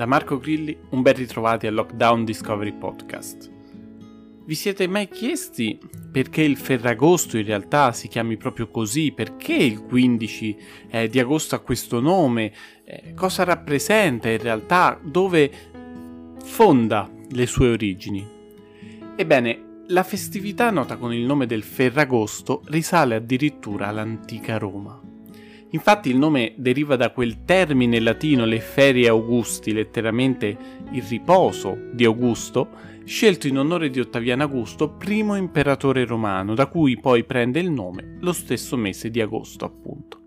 Da Marco Grilli, un ben ritrovati al Lockdown Discovery Podcast. Vi siete mai chiesti perché il Ferragosto in realtà si chiami proprio così? Perché il 15 eh, di agosto ha questo nome? Eh, cosa rappresenta in realtà? Dove fonda le sue origini? Ebbene, la festività nota con il nome del Ferragosto risale addirittura all'antica Roma. Infatti il nome deriva da quel termine latino le ferie Augusti, letteralmente il riposo di Augusto, scelto in onore di Ottaviano Augusto, primo imperatore romano, da cui poi prende il nome lo stesso mese di agosto, appunto.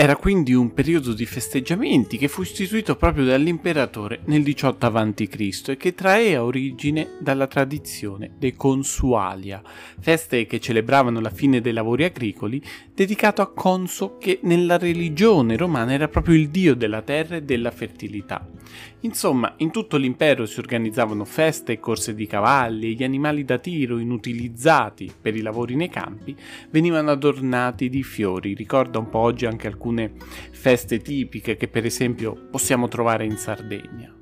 Era quindi un periodo di festeggiamenti che fu istituito proprio dall'imperatore nel 18 a.C. e che traea origine dalla tradizione dei consualia, feste che celebravano la fine dei lavori agricoli, dedicato a Conso che nella religione romana era proprio il dio della terra e della fertilità. Insomma, in tutto l'impero si organizzavano feste e corse di cavalli e gli animali da tiro inutilizzati per i lavori nei campi venivano adornati di fiori. Ricorda un po' oggi anche alcune feste tipiche che per esempio possiamo trovare in Sardegna.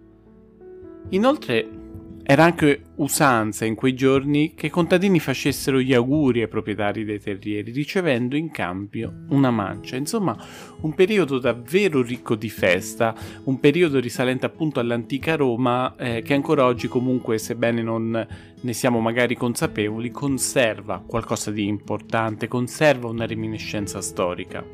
Inoltre era anche usanza in quei giorni che i contadini facessero gli auguri ai proprietari dei terrieri, ricevendo in cambio una mancia. Insomma, un periodo davvero ricco di festa, un periodo risalente appunto all'antica Roma, eh, che ancora oggi comunque, sebbene non ne siamo magari consapevoli, conserva qualcosa di importante, conserva una reminiscenza storica.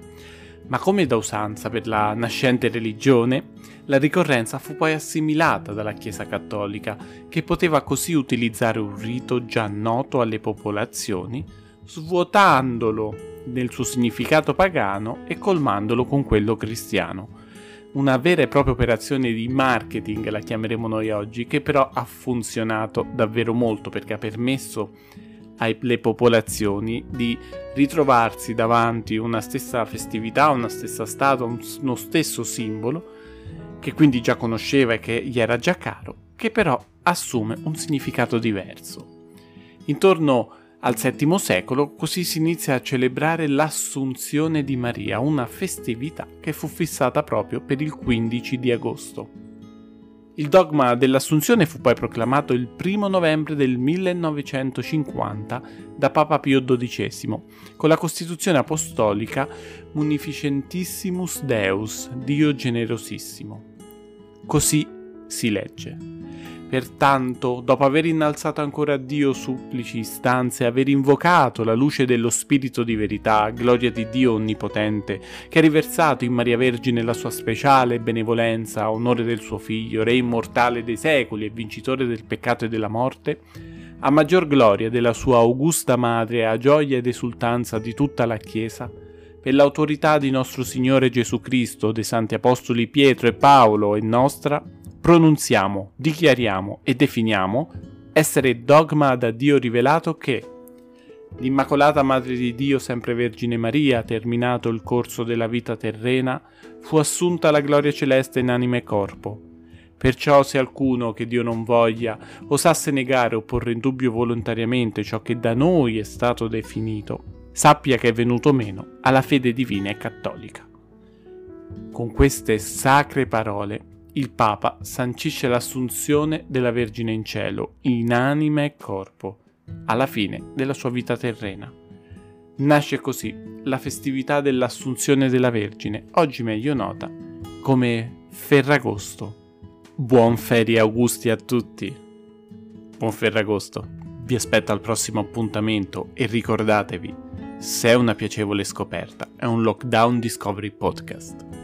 Ma come da usanza per la nascente religione, la ricorrenza fu poi assimilata dalla Chiesa cattolica, che poteva così utilizzare un rito già noto alle popolazioni, svuotandolo nel suo significato pagano e colmandolo con quello cristiano. Una vera e propria operazione di marketing, la chiameremo noi oggi, che però ha funzionato davvero molto perché ha permesso alle popolazioni di ritrovarsi davanti una stessa festività, una stessa statua, uno stesso simbolo, che quindi già conosceva e che gli era già caro, che però assume un significato diverso. Intorno al VII secolo così si inizia a celebrare l'Assunzione di Maria, una festività che fu fissata proprio per il 15 di agosto. Il dogma dell'Assunzione fu poi proclamato il 1 novembre del 1950 da Papa Pio XII, con la Costituzione Apostolica Munificentissimus Deus, Dio generosissimo. Così si legge. Pertanto, dopo aver innalzato ancora a Dio supplici, istanze, aver invocato la luce dello Spirito di verità, gloria di Dio Onnipotente, che ha riversato in Maria Vergine la sua speciale benevolenza a onore del suo Figlio, Re immortale dei secoli e vincitore del peccato e della morte, a maggior gloria della sua augusta Madre a gioia ed esultanza di tutta la Chiesa, per l'autorità di nostro Signore Gesù Cristo, dei Santi Apostoli Pietro e Paolo e nostra, pronunziamo, dichiariamo e definiamo essere dogma da Dio rivelato che l'Immacolata Madre di Dio, sempre Vergine Maria, terminato il corso della vita terrena, fu assunta alla gloria celeste in anima e corpo. Perciò se alcuno che Dio non voglia osasse negare o porre in dubbio volontariamente ciò che da noi è stato definito, sappia che è venuto meno alla fede divina e cattolica. Con queste sacre parole il Papa sancisce l'assunzione della Vergine in cielo, in anima e corpo, alla fine della sua vita terrena. Nasce così la festività dell'Assunzione della Vergine, oggi meglio nota come Ferragosto. Buon ferie Augusti a tutti! Buon Ferragosto! Vi aspetto al prossimo appuntamento e ricordatevi, se è una piacevole scoperta, è un Lockdown Discovery Podcast.